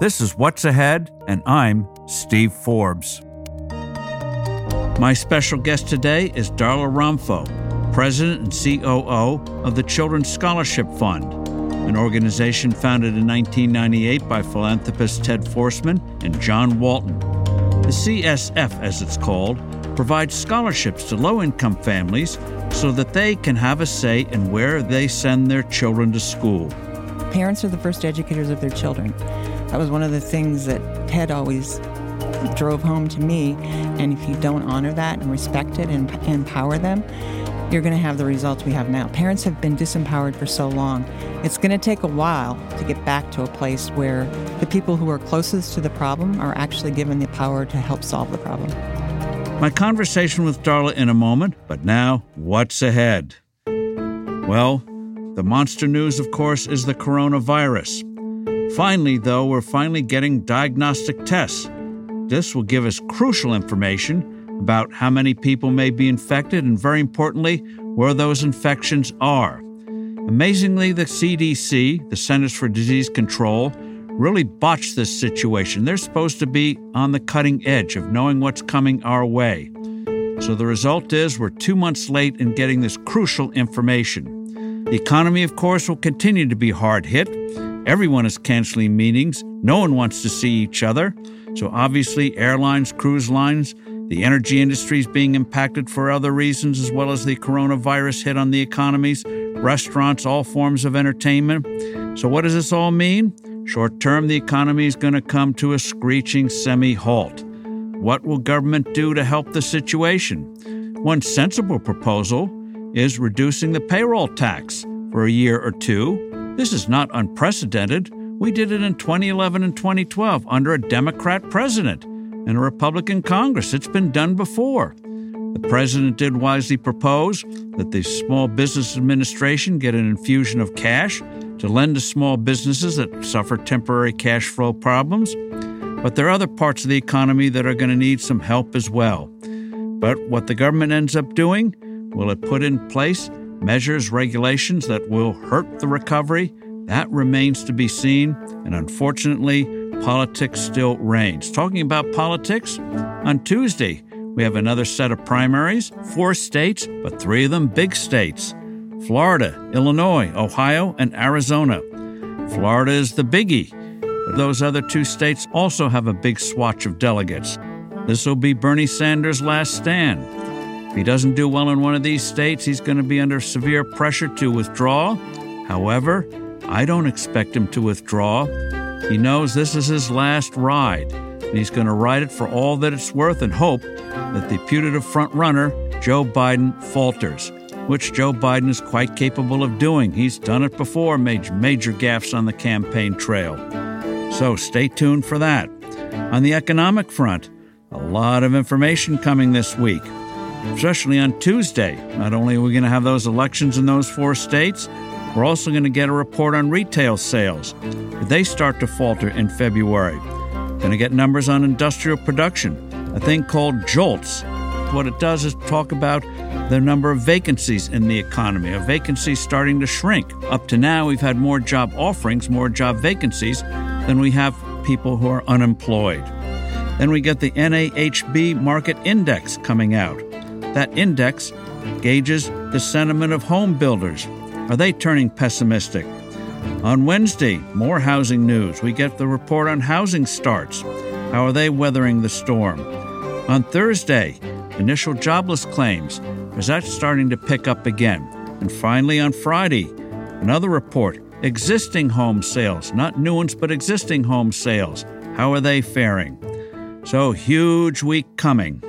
This is What's Ahead, and I'm Steve Forbes. My special guest today is Darla Romfo, President and COO of the Children's Scholarship Fund, an organization founded in 1998 by philanthropists Ted Forstmann and John Walton. The CSF, as it's called, provides scholarships to low income families so that they can have a say in where they send their children to school. Parents are the first educators of their children. That was one of the things that Ted always drove home to me. And if you don't honor that and respect it and empower them, you're going to have the results we have now. Parents have been disempowered for so long. It's going to take a while to get back to a place where the people who are closest to the problem are actually given the power to help solve the problem. My conversation with Darla in a moment, but now, what's ahead? Well, the monster news, of course, is the coronavirus. Finally, though, we're finally getting diagnostic tests. This will give us crucial information about how many people may be infected and, very importantly, where those infections are. Amazingly, the CDC, the Centers for Disease Control, really botched this situation. They're supposed to be on the cutting edge of knowing what's coming our way. So the result is we're two months late in getting this crucial information. The economy, of course, will continue to be hard hit. Everyone is canceling meetings. No one wants to see each other. So obviously, airlines, cruise lines, the energy industry is being impacted for other reasons, as well as the coronavirus hit on the economies, restaurants, all forms of entertainment. So, what does this all mean? Short term, the economy is going to come to a screeching semi halt. What will government do to help the situation? One sensible proposal is reducing the payroll tax for a year or two. This is not unprecedented. We did it in 2011 and 2012 under a Democrat president and a Republican Congress. It's been done before. The president did wisely propose that the Small Business Administration get an infusion of cash to lend to small businesses that suffer temporary cash flow problems. But there are other parts of the economy that are going to need some help as well. But what the government ends up doing, will it put in place measures, regulations that will hurt the recovery? That remains to be seen. And unfortunately, politics still reigns. Talking about politics, on Tuesday, we have another set of primaries, four states, but three of them big states Florida, Illinois, Ohio, and Arizona. Florida is the biggie, but those other two states also have a big swatch of delegates. This will be Bernie Sanders' last stand. If he doesn't do well in one of these states, he's going to be under severe pressure to withdraw. However, I don't expect him to withdraw. He knows this is his last ride, and he's going to ride it for all that it's worth and hope that the putative frontrunner, Joe Biden, falters, which Joe Biden is quite capable of doing. He's done it before, made major gaffes on the campaign trail. So stay tuned for that. On the economic front, a lot of information coming this week, especially on Tuesday. Not only are we going to have those elections in those four states, we're also going to get a report on retail sales. They start to falter in February. Going to get numbers on industrial production, a thing called JOLTS. What it does is talk about the number of vacancies in the economy, of vacancies starting to shrink. Up to now, we've had more job offerings, more job vacancies than we have people who are unemployed. Then we get the NAHB Market Index coming out. That index gauges the sentiment of home builders, are they turning pessimistic? On Wednesday, more housing news. We get the report on housing starts. How are they weathering the storm? On Thursday, initial jobless claims. Is that starting to pick up again? And finally, on Friday, another report existing home sales, not new ones, but existing home sales. How are they faring? So, huge week coming.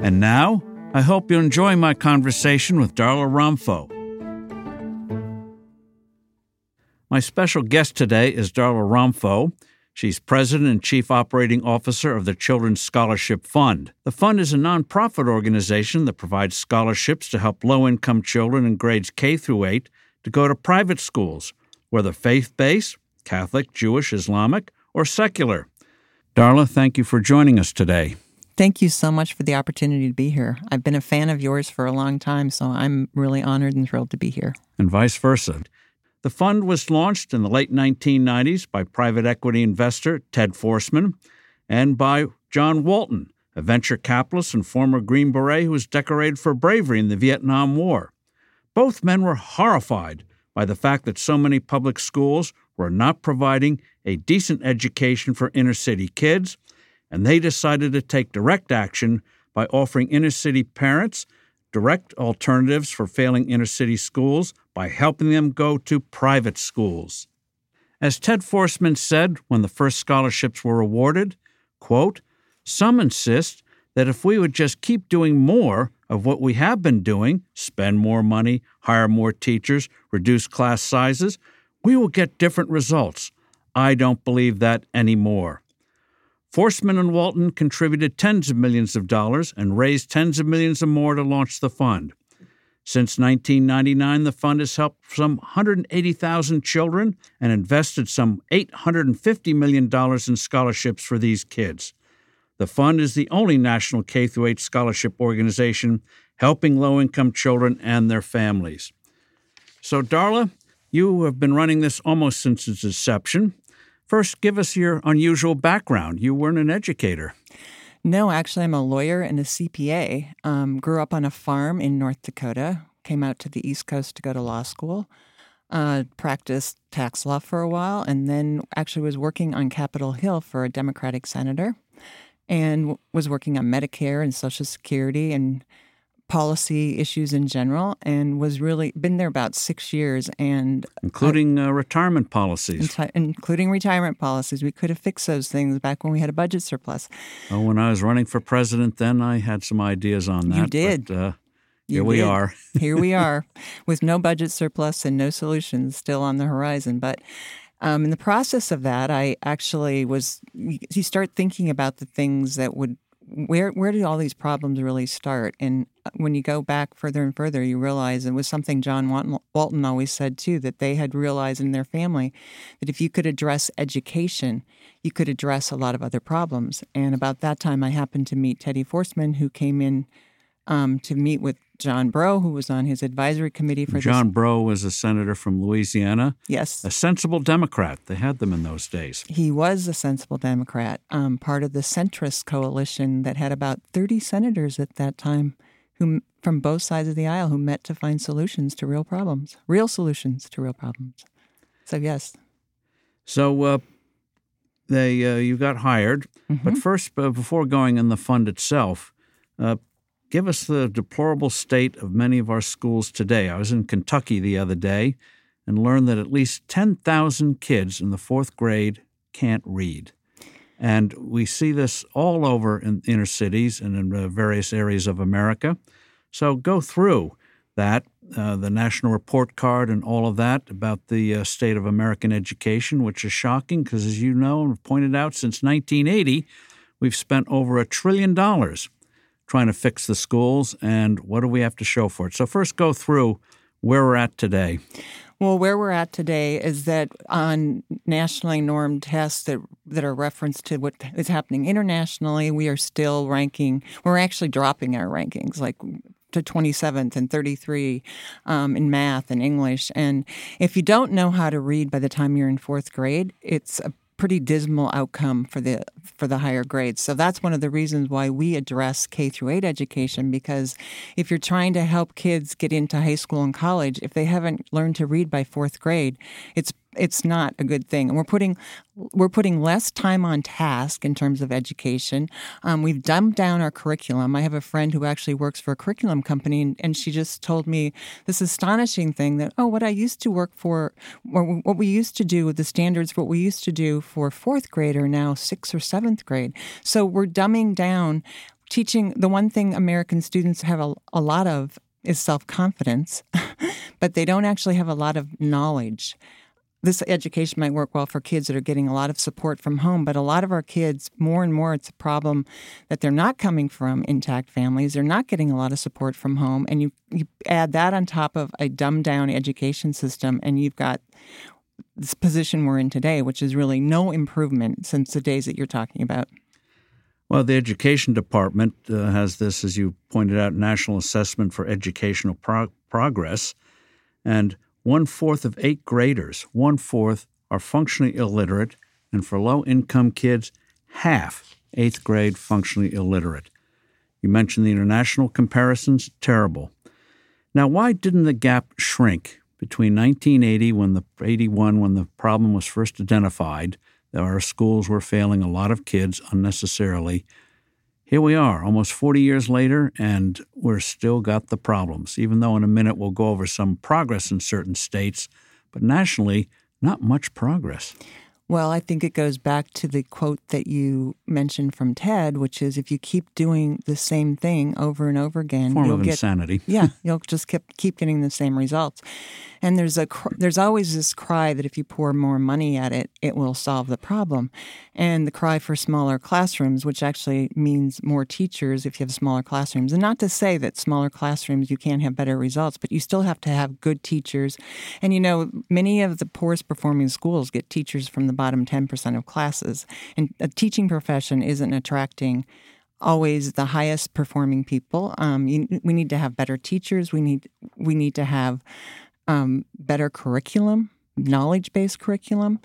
And now, I hope you enjoy my conversation with Darla Romfo. My special guest today is Darla Romfo. She's president and chief operating officer of the Children's Scholarship Fund. The fund is a nonprofit organization that provides scholarships to help low-income children in grades K through 8 to go to private schools, whether faith-based, Catholic, Jewish, Islamic, or secular. Darla, thank you for joining us today. Thank you so much for the opportunity to be here. I've been a fan of yours for a long time, so I'm really honored and thrilled to be here. And vice versa. The fund was launched in the late 1990s by private equity investor Ted Forstmann and by John Walton, a venture capitalist and former Green Beret who was decorated for bravery in the Vietnam War. Both men were horrified by the fact that so many public schools were not providing a decent education for inner city kids, and they decided to take direct action by offering inner city parents direct alternatives for failing inner city schools by helping them go to private schools. As Ted Forstmann said when the first scholarships were awarded, quote, some insist that if we would just keep doing more of what we have been doing, spend more money, hire more teachers, reduce class sizes, we will get different results. I don't believe that anymore. Forstmann and Walton contributed tens of millions of dollars and raised tens of millions of more to launch the fund. Since 1999, the fund has helped some 180,000 children and invested some $850 million in scholarships for these kids. The fund is the only national K 8 scholarship organization helping low income children and their families. So, Darla, you have been running this almost since its inception. First, give us your unusual background. You weren't an educator. No, actually, I'm a lawyer and a CPA. Um, grew up on a farm in North Dakota, came out to the East Coast to go to law school, uh, practiced tax law for a while, and then actually was working on Capitol Hill for a Democratic senator and was working on Medicare and Social Security and policy issues in general and was really been there about six years and including uh, retirement policies. Enti- including retirement policies. We could have fixed those things back when we had a budget surplus. Well when i was running for president then i had some ideas on that you did. but, uh, you here we did. are. Here we are with no budget surplus and no solutions still on the horizon. But um, in the process of that, I actually was. You start thinking about the things that would where where did all these problems really start? And uh, when you go back further and further, you realize it was something John Walton always said too that they had realized in their family that if you could address education, you could address a lot of other problems. And about that time, I happened to meet Teddy Forstmann, who came in um, to meet with John Breaux, who was on his advisory committee for John this. Breaux was a senator from Louisiana. Yes. A sensible Democrat. They had them in those days. He was a sensible Democrat, um, part of the centrist coalition that had about 30 senators at that time who from both sides of the aisle who met to find solutions to real problems, real solutions to real problems. So, yes. So, uh, they uh, you got hired, mm-hmm. but first, uh, before going in the fund itself, uh, give us the deplorable state of many of our schools today. I was in Kentucky the other day and learned that at least 10,000 kids in the fourth grade can't read. And we see this all over in inner cities and in uh, various areas of America. So go through that, uh, the national report card and all of that about the uh, state of American education, which is shocking because, as you know and pointed out, since 1980, we've spent over a trillion dollars trying to fix the schools, and what do we have to show for it? So, first, go through where we're at today. Well, where we're at today is that on nationally normed tests that that are referenced to what is happening internationally, we are still ranking. We're actually dropping our rankings, like to 27th and 33 um, in math and English. And if you don't know how to read by the time you're in fourth grade, it's a pretty dismal outcome for the for the higher grades. So that's one of the reasons why we address K through 8 education because if you're trying to help kids get into high school and college, if they haven't learned to read by 4th grade, it's it's not a good thing. And we're putting we're putting less time on task in terms of education. Um, we've dumbed down our curriculum. I have a friend who actually works for a curriculum company, and, she just told me this astonishing thing that oh, what I used to work for, or what we used to do with the standards, what we used to do for fourth grade are now sixth or seventh grade. So we're dumbing down. Teaching the one thing American students have a, a lot of is self confidence, but they don't actually have a lot of knowledge this education might work well for kids that are getting a lot of support from home, but a lot of our kids, more and more, it's a problem that they're not coming from intact families. They're not getting a lot of support from home. And you, you add that on top of a dumbed down education system, and you've got this position we're in today, which is really no improvement since the days that you're talking about. Well, the Education Department uh, has this, as you pointed out, National Assessment for Educational Pro- Progress. And one fourth of eighth graders, one fourth, are functionally illiterate, and for low income kids, half eighth grade functionally illiterate. You mentioned the international comparisons, terrible. Now, why didn't the gap shrink between 1980 when the 81 when the problem was first identified that our schools were failing a lot of kids unnecessarily here we are, almost 40 years later, and we're still got the problems, even though in a minute we'll go over some progress in certain states, but nationally, not much progress. Well, I think it goes back to the quote that you mentioned from TED, which is if you keep doing the same thing over and over again, Form you'll of get insanity. yeah, you'll just keep keep getting the same results. And there's a cr- there's always this cry that if you pour more money at it, it will solve the problem. And the cry for smaller classrooms, which actually means more teachers if you have smaller classrooms. And not to say that smaller classrooms you can't have better results, but you still have to have good teachers. And you know, many of the poorest performing schools get teachers from the bottom 10% of classes. And a teaching profession isn't attracting always the highest performing people. Um, you, we need to have better teachers. We need we need to have um, better curriculum, knowledge based curriculum.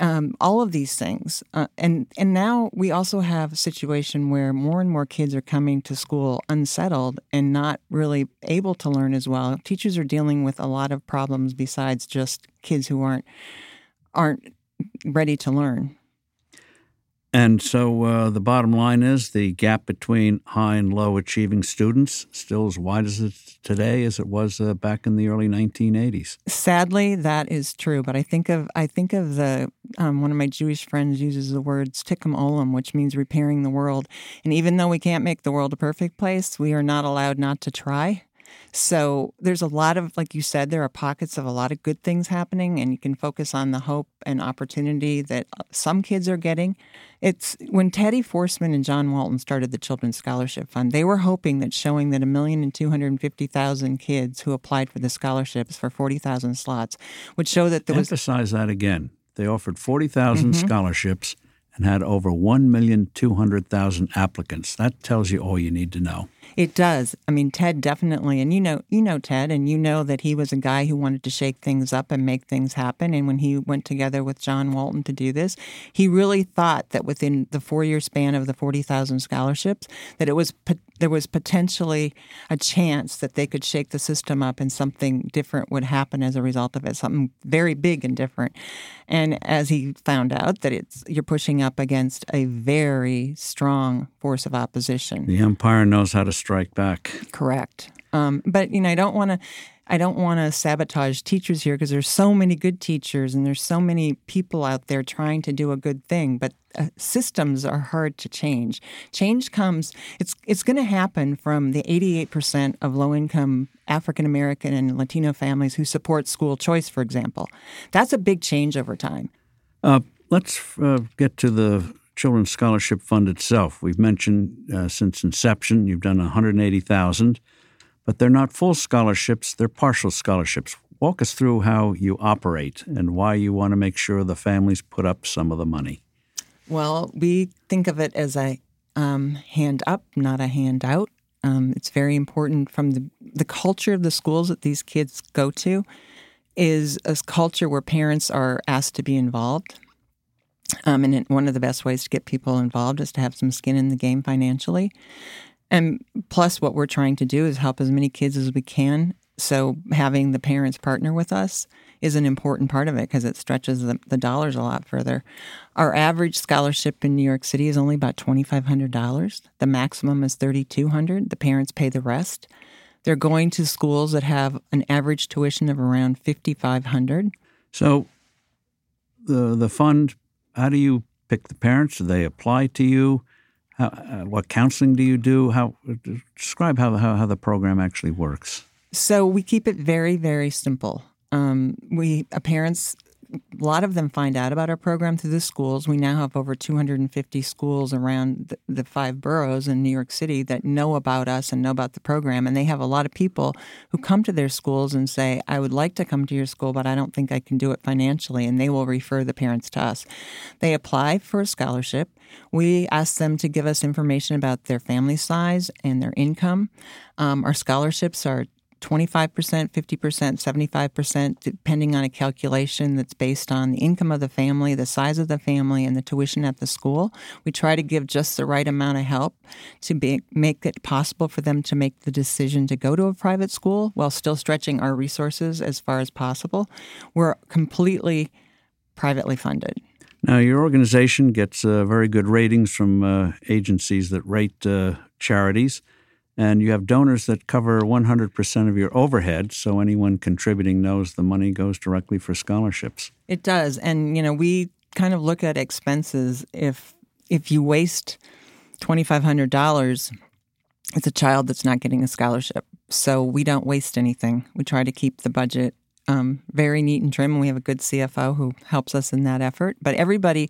Um, all of these things, uh, and and now we also have a situation where more and more kids are coming to school unsettled and not really able to learn as well. Teachers are dealing with a lot of problems besides just kids who aren't aren't ready to learn. And so uh, the bottom line is the gap between high and low achieving students still as wide as it today as it was uh, back in the early 1980s. Sadly, that is true. But I think of I think of the um, one of my Jewish friends uses the words tikkun olam, which means repairing the world. And even though we can't make the world a perfect place, we are not allowed not to try. So there's a lot of, like you said, there are pockets of a lot of good things happening, and you can focus on the hope and opportunity that uh, some kids are getting. It's when Teddy Forstmann and John Walton started the Children's Scholarship Fund, they were hoping that showing that a million and two hundred and fifty thousand kids who applied for the scholarships for forty thousand slots would show that there was. Emphasize that again. They offered 40,000 mm-hmm. scholarships and had over 1,200,000 applicants. That tells you all you need to know. It does. I mean, Ted definitely, and you know, you know Ted, and you know that he was a guy who wanted to shake things up and make things happen. And when he went together with John Walton to do this, he really thought that within the four-year span of the forty thousand scholarships, that it was there was potentially a chance that they could shake the system up and something different would happen as a result of it, something very big and different. And as he found out that it's you're pushing up against a very strong force of opposition. The empire knows how to strike back. Correct. Um, but you know, I don't want to. I don't want to sabotage teachers here because there's so many good teachers and there's so many people out there trying to do a good thing. But uh, systems are hard to change. Change comes. It's it's going to happen from the 88% of low-income African American and Latino families who support school choice, for example. That's a big change over time. Uh, let's uh, get to the Children's Scholarship Fund itself. We've mentioned uh, since inception, you've done 180,000, but they're not full scholarships, they're partial scholarships. Walk us through how you operate and why you want to make sure the families put up some of the money. Well, we think of it as a um, hand up, not a hand out. Um, it's very important from the the culture of the schools that these kids go to is a culture where parents are asked to be involved. Um, and it, one of the best ways to get people involved is to have some skin in the game financially. And plus, what we're trying to do is help as many kids as we can. So, having the parents partner with us is an important part of it because it stretches the, the, dollars a lot further. Our average scholarship in New York City is only about $2,500. The maximum is 3,200. The parents pay the rest. They're going to schools that have an average tuition of around 5500 So, the, the fund how do you pick the parents? Do they apply to you? How, uh, what counseling do you do? How describe how, how how the program actually works? So we keep it very very simple. Um, we uh, parents a lot of them find out about our program through the schools. We now have over 250 schools around the, five boroughs in New York City that know about us and know about the program. And they have a lot of people who come to their schools and say, I would like to come to your school, but I don't think I can do it financially. And they will refer the parents to us. They apply for a scholarship. We ask them to give us information about their family size and their income. Um, our scholarships are 25%, 50%, 75%, depending on a calculation that's based on the income of the family, the size of the family, and the tuition at the school. We try to give just the right amount of help to be, make it possible for them to make the decision to go to a private school while still stretching our resources as far as possible. We're completely privately funded. Now, your organization gets uh, very good ratings from uh, agencies that rate uh, charities and you have donors that cover 100% of your overhead so anyone contributing knows the money goes directly for scholarships. It does. And you know we kind of look at expenses. If if you waste $2500 it's a child that's not getting a scholarship. So we don't waste anything. We try to keep the budget um, very neat and trim and we have a good cfo who helps us in that effort. But everybody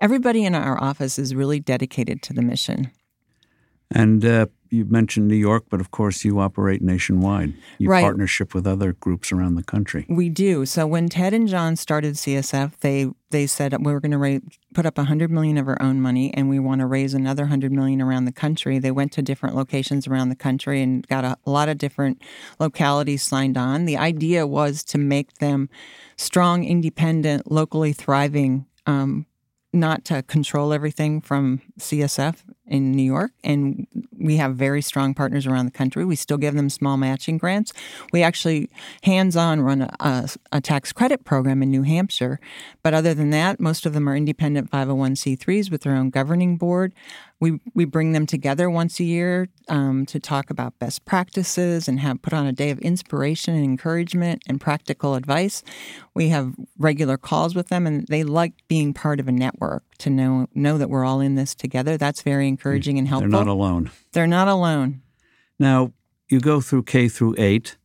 everybody in our office is really dedicated to the mission. And uh, you mentioned New York, but of course you operate nationwide. You right. partnership with other groups around the country. We do. So when Ted and John started CSF, they they said we were going to ra- put up 100 million of our own money, and we want to raise another 100 million around the country. They went to different locations around the country and got a, a lot of different localities signed on. The idea was to make them strong, independent, locally thriving. Um, not to control everything from CSF in New York, and we have very strong partners around the country. We still give them small matching grants. We actually hands on run a, a, a, tax credit program in New Hampshire. But other than that, most of them are independent 501c3s with their own governing board. We, we bring them together once a year um, to talk about best practices and have put on a day of inspiration and encouragement and practical advice. We have regular calls with them, and they like being part of a network to know know that we're all in this together. That's very encouraging and helpful. They're not alone. They're not alone. Now, you go through K through 8,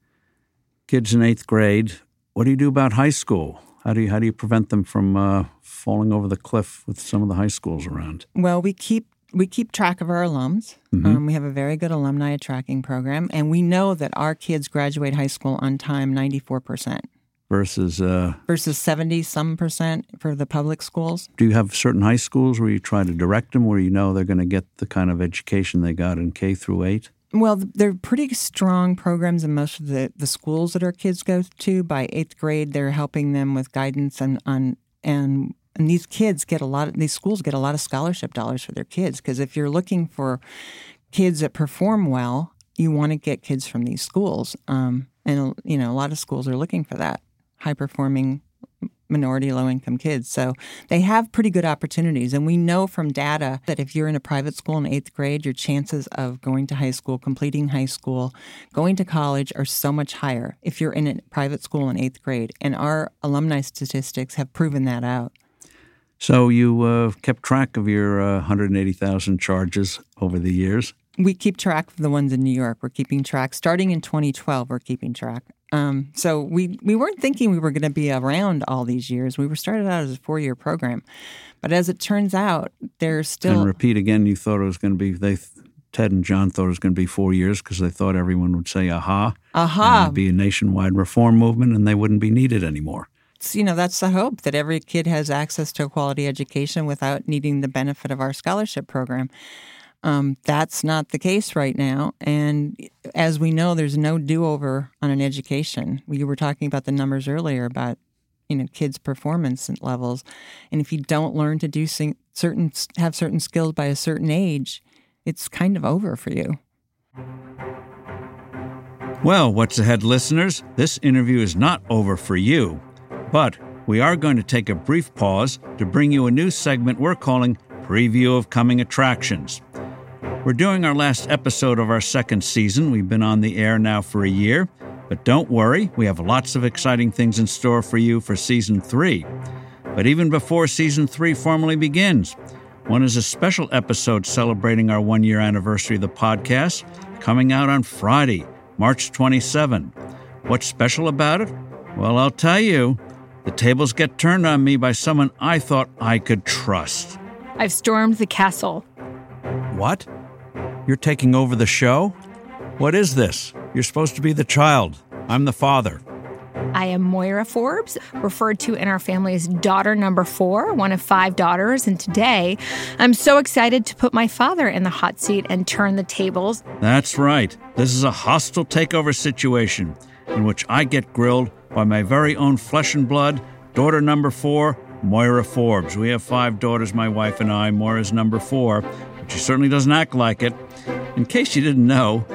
kids in 8th grade. What do you do about high school? How do you how do you prevent them from uh, falling over the cliff with some of the high schools around? Well, we keep we keep track of our alums. Mm-hmm. Um, we have a very good alumni tracking program, and we know that our kids graduate high school on time, ninety four percent versus uh, versus 70 some percent for the public schools do you have certain high schools where you try to direct them where you know they're going to get the kind of education they got in k through 8 well they're pretty strong programs in most of the, the schools that our kids go to by eighth grade they're helping them with guidance on, on and and these kids get a lot of these schools get a lot of scholarship dollars for their kids because if you're looking for kids that perform well you want to get kids from these schools um, and you know a lot of schools are looking for that high performing minority low income kids. So they have pretty good opportunities. And we know from data that if you're in a private school in eighth grade, your chances of going to high school, completing high school, going to college are so much higher if you're in a private school in eighth grade. And our alumni statistics have proven that out. So you uh, kept track of your uh, 180,000 charges over the years? We keep track of the ones in New York. We're keeping track. Starting in 2012, we're keeping track. Um, so we we weren't thinking we were going to be around all these years. We were started out as a four year program, but as it turns out, there's still. And repeat again. You thought it was going to be they. Ted and John thought it was going to be four years because they thought everyone would say "aha," aha, and be a nationwide reform movement, and they wouldn't be needed anymore. It's, you know, that's the hope that every kid has access to a quality education without needing the benefit of our scholarship program. Um, that's not the case right now. And as we know, there's no do over on an education. We were talking about the numbers earlier about you know kids' performance levels, and if you don't learn to do certain have certain skills by a certain age, it's kind of over for you. Well, what's ahead, listeners? This interview is not over for you, but we are going to take a brief pause to bring you a new segment we're calling Preview of Coming Attractions. We're doing our last episode of our second season. We've been on the air now for a year, but don't worry, we have lots of exciting things in store for you for season three. But even before season three formally begins, one is a special episode celebrating our one year anniversary of the podcast, coming out on Friday, March 27. What's special about it? Well, I'll tell you. The tables get turned on me by someone I thought I could trust. I've stormed the castle. What? You're taking over the show? What is this? You're supposed to be the child. I'm the father. I am Moira Forbes, referred to in our family as daughter number four, one of five daughters. And today, I'm so excited to put my father in the hot seat and turn the tables. That's right. This is a hostile takeover situation in which I get grilled by my very own flesh and blood, daughter number four, Moira Forbes. We have five daughters, my wife and I. Moira's number four, but she certainly doesn't act like it. In case you didn't know,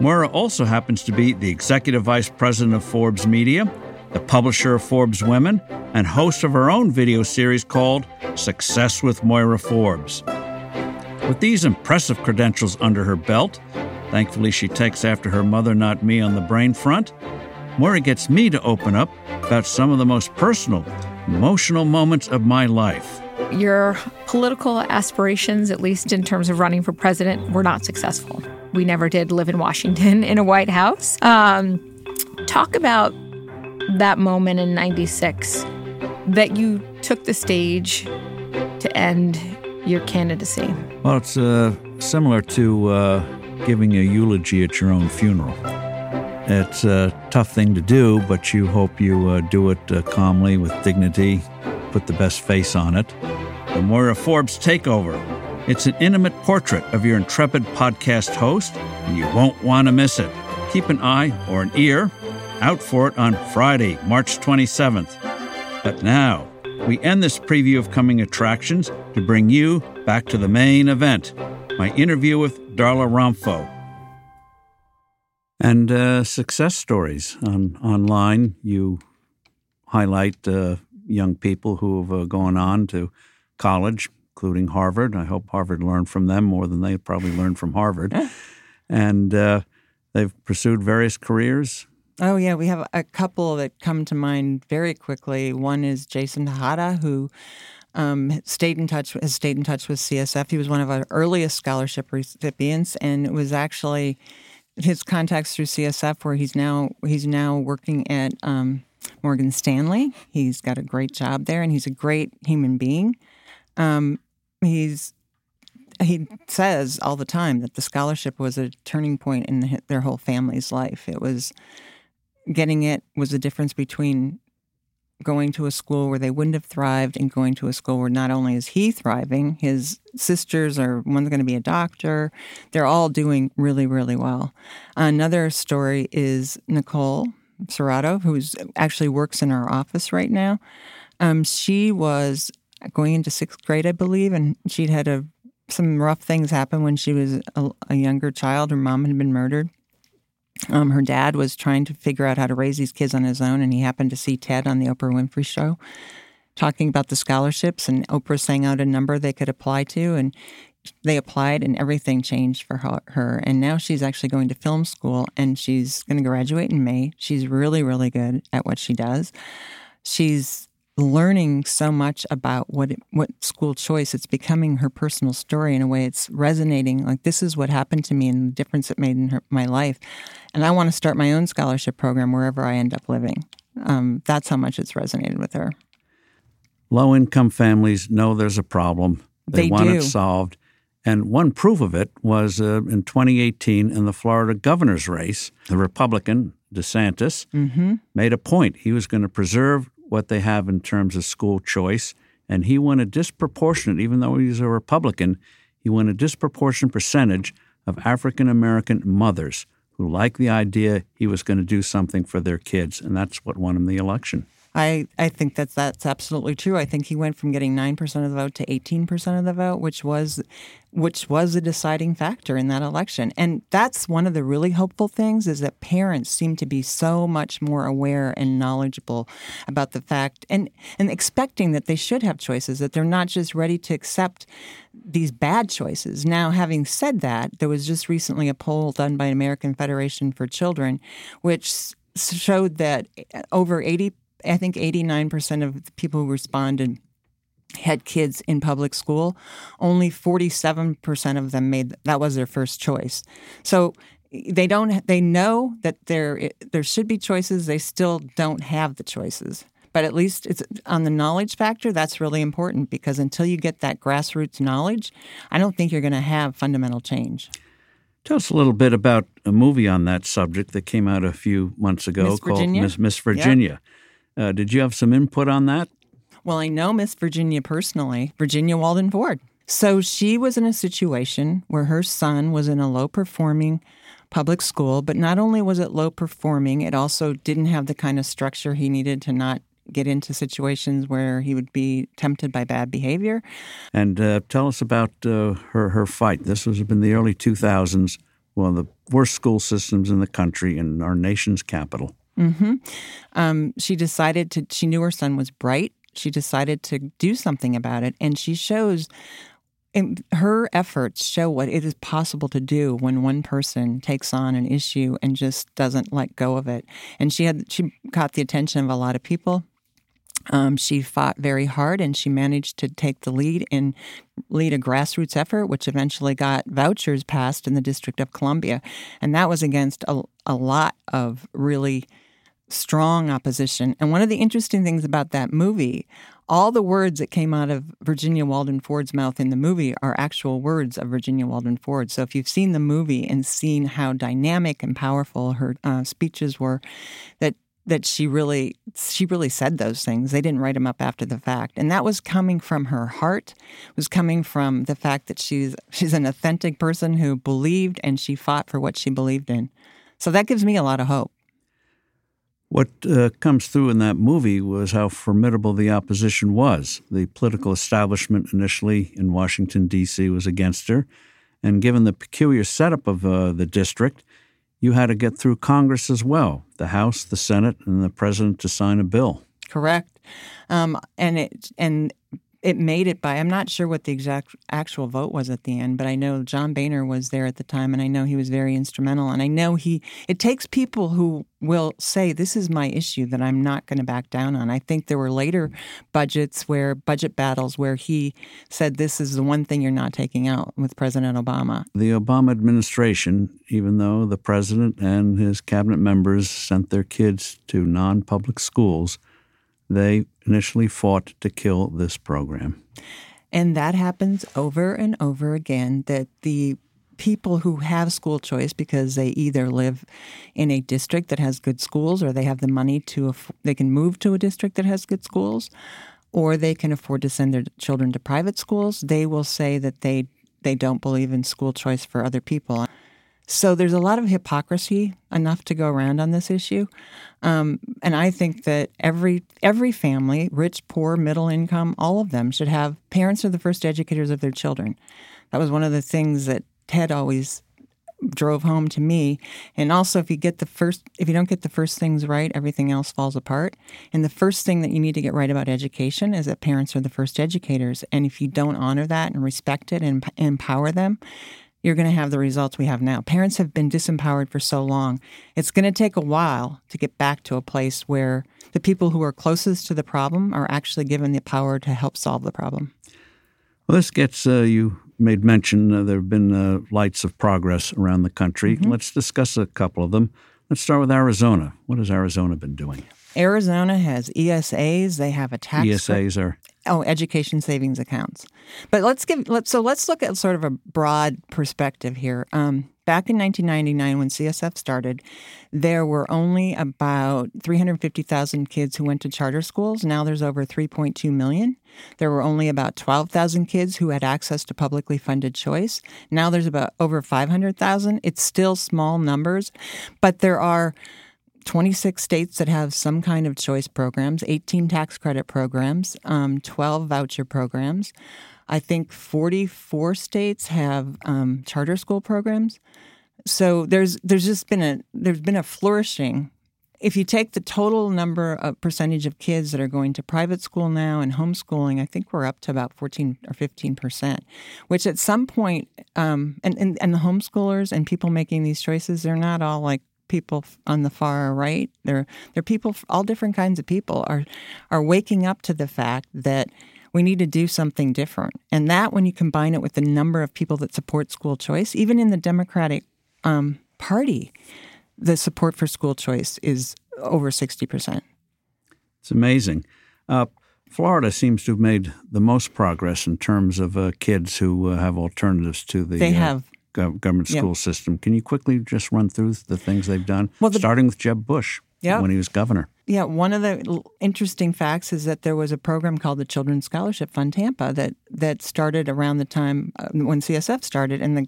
Moira also happens to be the executive vice president of Forbes Media the publisher of Forbes Women, and host of her own video series called Success with Moira Forbes. With these impressive credentials under her belt, thankfully she takes after her mother, not me, on the brain front, Moira gets me to open up about some of the most personal, emotional moments of my life. Your political aspirations, at least in terms of running for president, were not successful. We never did live in Washington in a White House. Um, talk about that moment in 96 that you took the stage to end your candidacy? Well, it's uh, similar to uh, giving a eulogy at your own funeral. It's a tough thing to do, but you hope you uh, do it uh, calmly with dignity, put the best face on it. The Moira Forbes Takeover. It's an intimate portrait of your intrepid podcast host, and you won't want to miss it. Keep an eye or an ear out for it on Friday, March 27th. But now, we end this preview of coming attractions to bring you back to the main event my interview with Darla Romfo. And uh, success stories on online. You highlight uh, young people who have uh, gone on to college, including Harvard. I hope Harvard learned from them more than they probably learned from Harvard. and uh, they've pursued various careers Oh yeah, we have a couple that come to mind very quickly. One is Jason Tejada, who um, stayed in touch has stayed in touch with CSF. He was one of our earliest scholarship recipients, and it was actually his contacts through CSF where he's now he's now working at um, Morgan Stanley. He's got a great job there, and he's a great human being. Um, he's he says all the time that the scholarship was a turning point in their whole family's life. It was getting it was the difference between going to a school where they wouldn't have thrived and going to a school where not only is he thriving, his sisters are one's going to be a doctor. They're all doing really, really well. Another story is Nicole Serrato, who actually works in our office right now. Um, she was going into sixth grade, I believe, and she'd had a, some rough things happen when she was a, a younger child. Her mom had been murdered. Um, her dad was trying to figure out how to raise these kids on his own, and he happened to see Ted on the Oprah Winfrey Show talking about the scholarships, and Oprah sang out a number they could apply to, and they applied, and everything changed for her. And now she's actually going to film school, and she's going to graduate in May. She's really, really good at what she does. She's learning so much about what it, what school choice. It's becoming her personal story in a way. It's resonating. Like this is what happened to me and the difference it made in her, my life. And I want to start my own scholarship program wherever I end up living. Um, that's how much it's resonated with her. Low income families know there's a problem. They, they want do. it solved. And one proof of it was uh, in 2018 in the Florida governor's race, the Republican DeSantis mm-hmm. made a point. He was going to preserve what they have in terms of school choice. And he won a disproportionate, even though he's a Republican, he won a disproportionate percentage of African American mothers who liked the idea he was going to do something for their kids. And that's what won him the election. I, I think that that's absolutely true. I think he went from getting nine percent of the vote to eighteen percent of the vote, which was which was a deciding factor in that election. And that's one of the really hopeful things is that parents seem to be so much more aware and knowledgeable about the fact and and expecting that they should have choices, that they're not just ready to accept these bad choices. Now, having said that, there was just recently a poll done by American Federation for Children, which showed that over 80 I think 89% of the people who responded had kids in public school. Only 47% of them made that was their first choice. So they don't they know that there there should be choices, they still don't have the choices. But at least it's on the knowledge factor, that's really important because until you get that grassroots knowledge, I don't think you're going to have fundamental change. Tell us a little bit about a movie on that subject that came out a few months ago Miss called Miss, Miss Virginia. Uh, did you have some input on that? Well, I know Miss Virginia personally, Virginia Walden Ford. So she was in a situation where her son was in a low performing public school, but not only was it low performing, it also didn't have the kind of structure he needed to not get into situations where he would be tempted by bad behavior. And uh, tell us about uh, her her fight. This was in the early 2000s, one of the worst school systems in the country in our nation's capital. Um, she decided to she knew her son was bright. She decided to do something about it. And she shows and her efforts show what it is possible to do when one person takes on an issue and just doesn't let go of it. And she had she caught the attention of a lot of people. Um, she fought very hard and she managed to take the lead and lead a grassroots effort, which eventually got vouchers passed in the District of Columbia. And that was against a, a lot of really strong opposition. And one of the interesting things about that movie, all the words that came out of Virginia Walden Ford's mouth in the movie are actual words of Virginia Walden Ford. So if you've seen the movie and seen how dynamic and powerful her uh, speeches were, that that she really she really said those things. They didn't write them up after the fact, and that was coming from her heart. Was coming from the fact that she's she's an authentic person who believed and she fought for what she believed in. So that gives me a lot of hope. What uh, comes through in that movie was how formidable the opposition was. The political establishment initially in Washington, D.C., was against her. And given the peculiar setup of uh, the district, you had to get through Congress as well the House, the Senate, and the president to sign a bill. Correct. Um, and it and it made it by I'm not sure what the exact actual vote was at the end, but I know John Boehner was there at the time and I know he was very instrumental and I know he it takes people who will say this is my issue that I'm not going to back down on. I think there were later budgets where budget battles where he said this is the one thing you're not taking out with President Obama. The Obama administration, even though the president and his cabinet members sent their kids to non public schools, they initially fought to kill this program. And that happens over and over again that the people who have school choice because they either live in a district that has good schools or they have the money to aff- they can move to a district that has good schools or they can afford to send their children to private schools they will say that they they don't believe in school choice for other people so there's a lot of hypocrisy enough to go around on this issue, um, and I think that every every family, rich, poor, middle income, all of them should have parents are the first educators of their children. That was one of the things that Ted always drove home to me. And also, if you get the first, if you don't get the first things right, everything else falls apart. And the first thing that you need to get right about education is that parents are the first educators. And if you don't honor that and respect it and empower them, you're going to have the results we have now. Parents have been disempowered for so long. It's going to take a while to get back to a place where the people who are closest to the problem are actually given the power to help solve the problem. Well, this gets uh, you made mention uh, there have been uh, lights of progress around the country. Mm-hmm. Let's discuss a couple of them. Let's start with Arizona. What has Arizona been doing? Arizona has ESAs. They have a tax. ESAs are Oh, education savings accounts. But let's give let's so let's look at sort of a broad perspective here. Um, back in 1999, when CSF started, there were only about 350,000 kids who went to charter schools. Now there's over 3.2 million. There were only about 12,000 kids who had access to publicly funded choice. Now there's about over 500,000. It's still small numbers, but there are 26 states that have some kind of choice programs, 18 tax credit programs, um, 12 voucher programs. I think 44 states have um, charter school programs. So there's there's just been a there's been a flourishing. If you take the total number of percentage of kids that are going to private school now and homeschooling, I think we're up to about 14 or 15 percent, which at some point, um, and, and, and the homeschoolers and people making these choices, they're not all like people on the far right. They're they're people, all different kinds of people are are waking up to the fact that we need to do something different. And that, when you combine it with the number of people that support school choice, even in the Democratic um, Party, the support for school choice is over sixty percent. It's amazing. Uh, Florida seems to have made the most progress in terms of uh, kids who uh, have alternatives to the They uh, have gov- government Yeah. school system. Can you quickly just run through the things they've done, Well, the- starting with Jeb Bush Yeah. when he was governor? Yeah, one of the interesting facts is that there was a program called the Children's Scholarship Fund Tampa that that started around the time uh, when CSF started, and the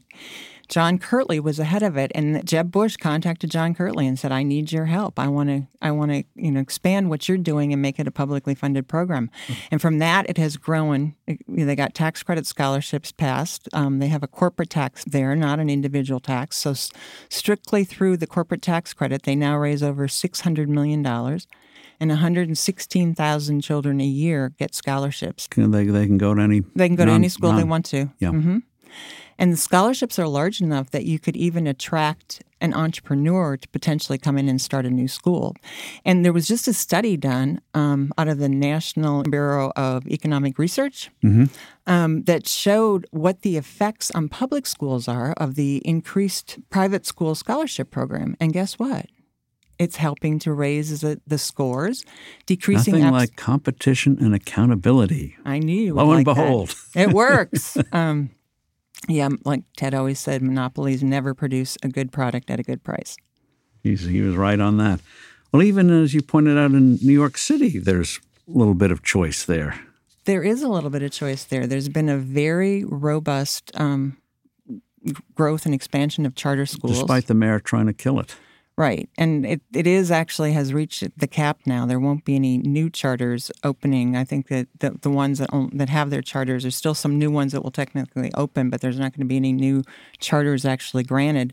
John Kirtley was ahead of it. And Jeb Bush contacted John Kirtley and said, "I need your help. I want to, I want to, you know, expand what you're doing and make it a publicly funded program." And from that, it has grown. They got tax credit scholarships passed. Um, they have a corporate tax there, not an individual tax. So s- strictly through the corporate tax credit, they now raise over six hundred million dollars and 116,000 children a year get scholarships. Can they, they can go to any. They can go to any school they want to. Yeah. hmm And the scholarships are large enough that you could even attract an entrepreneur to potentially come in and start a new school. And there was just a study done um, out of the National Bureau of Economic Research um, that showed what the effects on public schools are of the increased private school scholarship program. And guess what? It's helping to raise the, the scores, decreasing. Nothing abs- like competition and accountability. I knew Lo and like that. behold. it works. um, yeah, like Ted always said, monopolies never produce a good product at a good price. He's, he was right on that. Well, even as you pointed out in New York City, there's a little bit of choice there. There is a little bit of choice there. There's been a very robust um, growth and expansion of charter schools. Despite the mayor trying to kill it. Right. And it, it is actually has reached the cap now. There won't be any new charters opening. I think that the, the ones that, that have their charters, there's still some new ones that will technically open, but there's not going to be any new charters actually granted.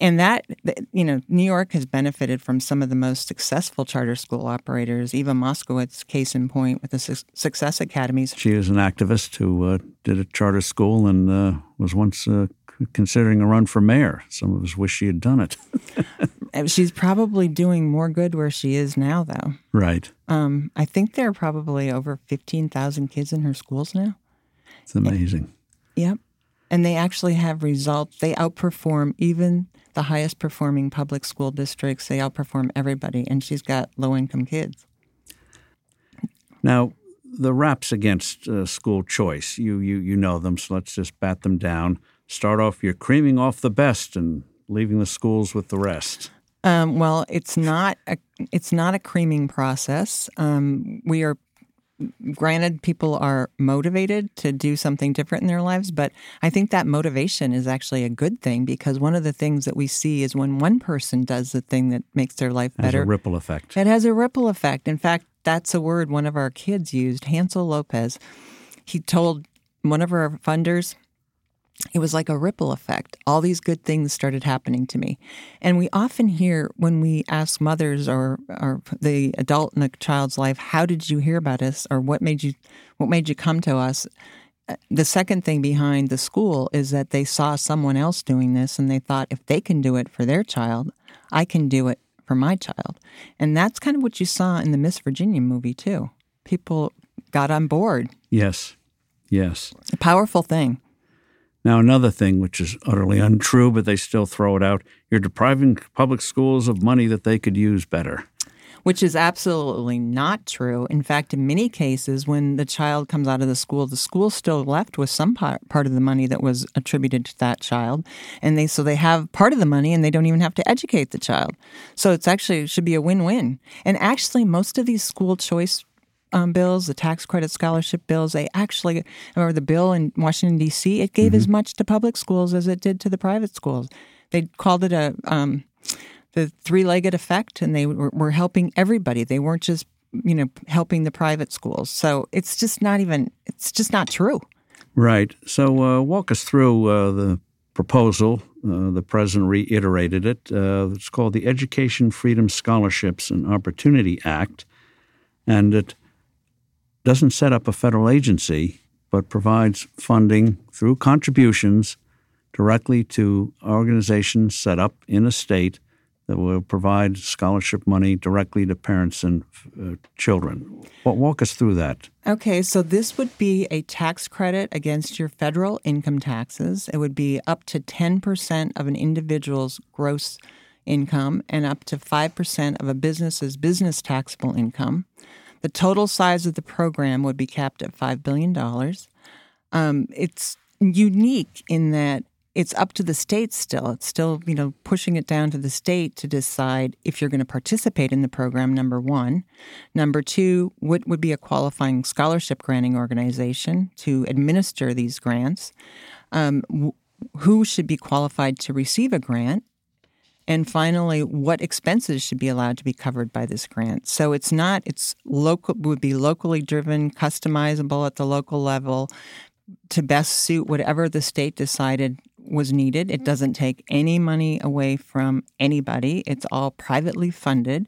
And that, you know, New York has benefited from some of the most successful charter school operators. Eva Moskowitz, case in point, with the Su- Success Academies. She is an activist who uh, did a charter school and uh, was once uh, considering a run for mayor. Some of us wish she had done it. She's probably doing more good where she is now, though. right. Um, I think there are probably over 15,000 kids in her schools now. It's amazing. Yep. And they actually have results. They outperform even the highest performing public school districts. They outperform everybody. And she's got low income kids. Now, the raps against uh, school choice, you, you, you know them, so let's just bat them down. Start off, you're creaming off the best and leaving the schools with the rest. Um, well, it's not a it's not a creaming process. Um, we are granted people are motivated to do something different in their lives, but I think that motivation is actually a good thing because one of the things that we see is when one person does the thing that makes their life Has better, a ripple effect. It has a ripple effect. In fact, that's a word one of our kids used, Hansel Lopez. He told one of our funders, it was like a ripple effect. All these good things started happening to me. And we often hear when we ask mothers or, or the adult in a child's life, how did you hear about us or what made you what made you come to us? Uh, The second thing behind the school is that they saw someone else doing this and they thought if they can do it for their child, I can do it for my child. And that's kind of what you saw in the Miss Virginia movie too. People got on board. Yes. Yes. A powerful thing. Now, another thing which is utterly untrue, but they still throw it out you're depriving public schools of money that they could use better. which is absolutely not true. In fact, in many cases, when the child comes out of the school, the school's still left with some part, of the money that was attributed to that child, and they so they have part of the money, and they don't even have to educate the child. So it's actually it should be a win-win. And actually, most of these school choice um, bills, the tax credit scholarship bills, they actually, remember the bill in Washington D.C., it gave as much to public schools as it did to the private schools. They called it a um, the three-legged effect, and they were, were helping everybody. They weren't just you know helping the private schools. So it's just not even. It's just not true. Right. So, uh, walk us through uh, the proposal. Uh, the president reiterated it. Uh, it's called the Education Freedom Scholarships and Opportunity Act. And it doesn't set up a federal agency, but provides funding through contributions directly to organizations set up in a state that will provide scholarship money directly to parents and uh, children. Well, walk us through that. Okay, so this would be a tax credit against your federal income taxes. It would be up to 10% of an individual's gross income and up to 5% of a business's business taxable income. The total size of the program would be capped at $5 billion. Um, it's unique in that it's up to the state still. It's still, you know, pushing it down to the state to decide if you're going to participate in the program, number one. Number two, what would be a qualifying scholarship granting organization to administer these grants? Um, who should be qualified to receive a grant? And finally, what expenses should be allowed to be covered by this grant? So it's not, it's local, would be locally driven, customizable at the local level to best suit whatever the state decided was needed. It mm-hmm. doesn't take any money away from anybody, it's all privately funded.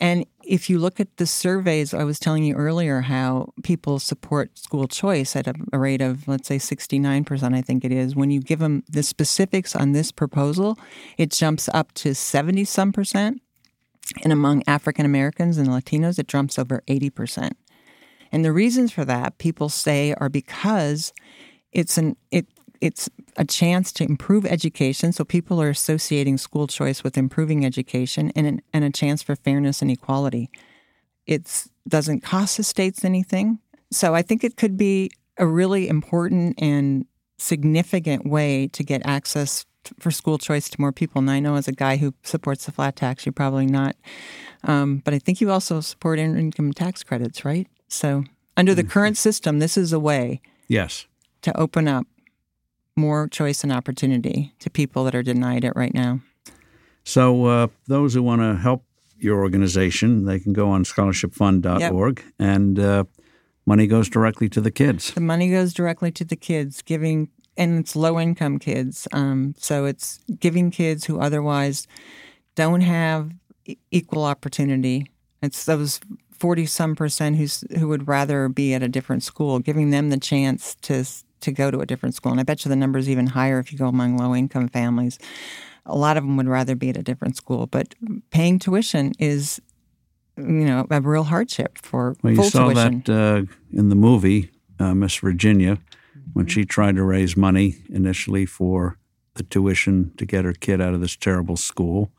And if you look at the surveys, I was telling you earlier how people support school choice at a, a, rate of, let's say, 69%, I think it is. When you give them the specifics on this proposal, it jumps up to 70 some percent. And among African Americans and Latinos, it jumps over 80%. And the reasons for that, people say, are because it's an it it's a chance to improve education. So people are associating school choice with improving education and, an, and a chance for fairness and equality. It doesn't cost the states anything. So I think it could be a really important and significant way to get access for school choice to more people. And I know as a guy who supports the flat tax, you're probably not. Um, but I think you also support income tax credits, right? So under the mm-hmm. current system, this is a way. Yes. To open up more choice and opportunity to people that are denied it right now. So, uh, those who want to help your organization, they can go on scholarshipfund.org yep. and uh, money goes directly to the kids. The money goes directly to the kids, giving, and it's low income kids. Um, so, it's giving kids who otherwise don't have equal opportunity. It's those 40 some percent who's, who would rather be at a different school, giving them the chance to to go to a different school. And I bet you the number is even higher if you go among low income families. A lot of them would rather be at a different school, but paying tuition is, you know, a real hardship for well, full you saw tuition. that uh, in the movie uh, Miss Virginia when she tried to raise money initially for the tuition to get her kid out of this terrible school.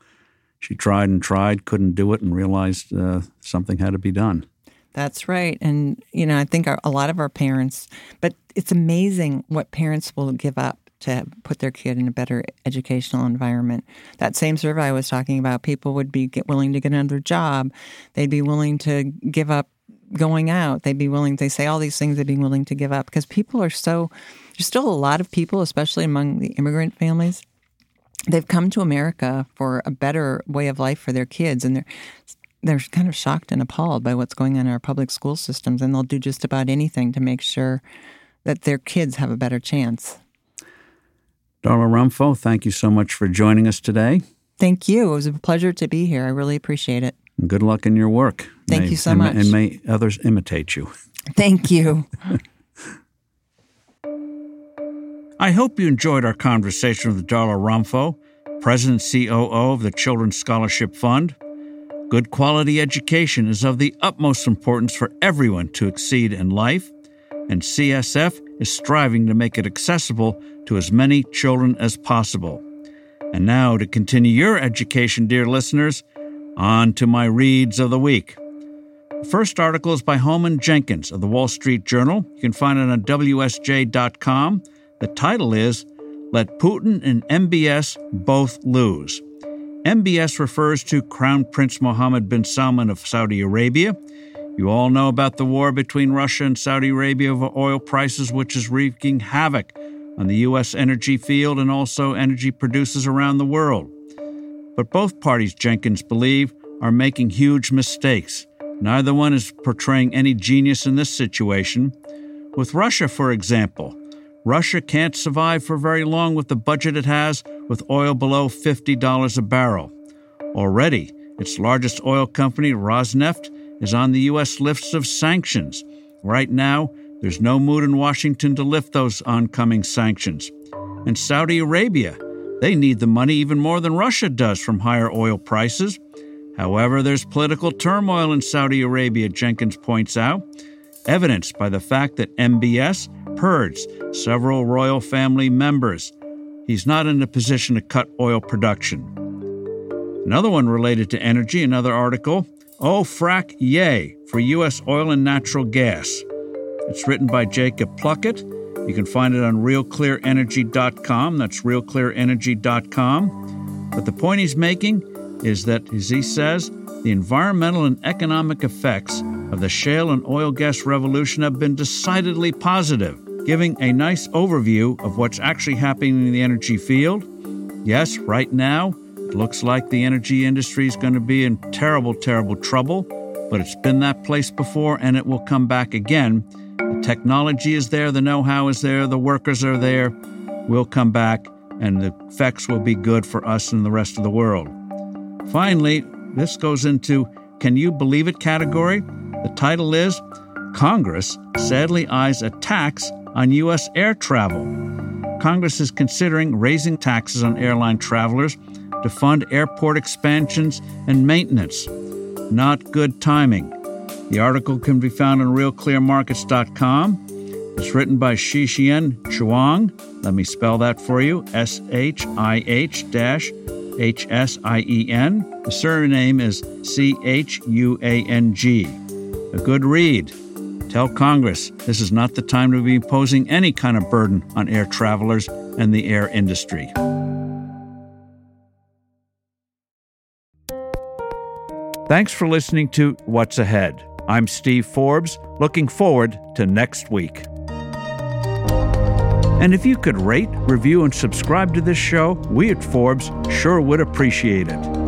She tried and tried, couldn't do it, and realized uh, something had to be done. That's right. And, you know, I think our, a lot of our parents, but it's amazing what parents will give up to put their kid in a better educational environment. That same survey I was talking about, people would be willing to get another job. They'd be willing to give up going out. They'd be willing, they say all these things they'd be willing to give up because people are so, there's still a lot of people, especially among the immigrant families, they've come to America for a better way of life for their kids. And they're they're kind of shocked and appalled by what's going on in our public school systems, and they'll do just about anything to make sure that their kids have a better chance. Darla Romfo, thank you so much for joining us today. Thank you. It was a pleasure to be here. I really appreciate it. Good luck in your work. Thank may, you so and, much. And may others imitate you. Thank you. I hope you enjoyed our conversation with Darla Romfo, President COO of the Children's Scholarship Fund. Good quality education is of the utmost importance for everyone to exceed in life, and CSF is striving to make it accessible to as many children as possible. And now, to continue your education, dear listeners, on to my reads of the week. The first article is by Holman Jenkins of the Wall Street Journal. You can find it on WSJ.com. The title is Let Putin and MBS Both Lose. MBS refers to Crown Prince Mohammed bin Salman of Saudi Arabia. You all know about the war between Russia and Saudi Arabia over oil prices, which is wreaking havoc on the U.S. energy field and also energy producers around the world. But both parties, Jenkins believe, are making huge mistakes. Neither one is portraying any genius in this situation. With Russia, for example, Russia can't survive for very long with the budget it has with oil below $50 a barrel. Already, its largest oil company, Rosneft, is on the U.S. list of sanctions. Right now, there's no mood in Washington to lift those oncoming sanctions. And Saudi Arabia, they need the money even more than Russia does from higher oil prices. However, there's political turmoil in Saudi Arabia, Jenkins points out, evidenced by the fact that MBS purged several royal family members. He's not in a position to cut oil production. Another one related to energy, another article Oh, frack, yay, for U.S. oil and natural gas. It's written by Jacob Pluckett You can find it on realclearenergy.com. That's realclearenergy.com. But the point he's making is that, as he says, the environmental and economic effects of the shale and oil gas revolution have been decidedly positive, giving a nice overview of what's actually happening in the energy field. Yes, right now, it looks like the energy industry is going to be in terrible, terrible trouble, but it's been that place before and it will come back again. The technology is there, the know how is there, the workers are there. We'll come back, and the effects will be good for us and the rest of the world. Finally, this goes into Can You Believe It category. The title is Congress sadly eyes a tax on U.S. air travel. Congress is considering raising taxes on airline travelers to fund airport expansions and maintenance. Not good timing. The article can be found on realclearmarkets.com. It's written by Shihien Chuang. Let me spell that for you S H I H H S I E N. The surname is C H U A N G. A good read. Tell Congress this is not the time to be imposing any kind of burden on air travelers and the air industry. Thanks for listening to What's Ahead. I'm Steve Forbes, looking forward to next week. And if you could rate, review, and subscribe to this show, we at Forbes sure would appreciate it.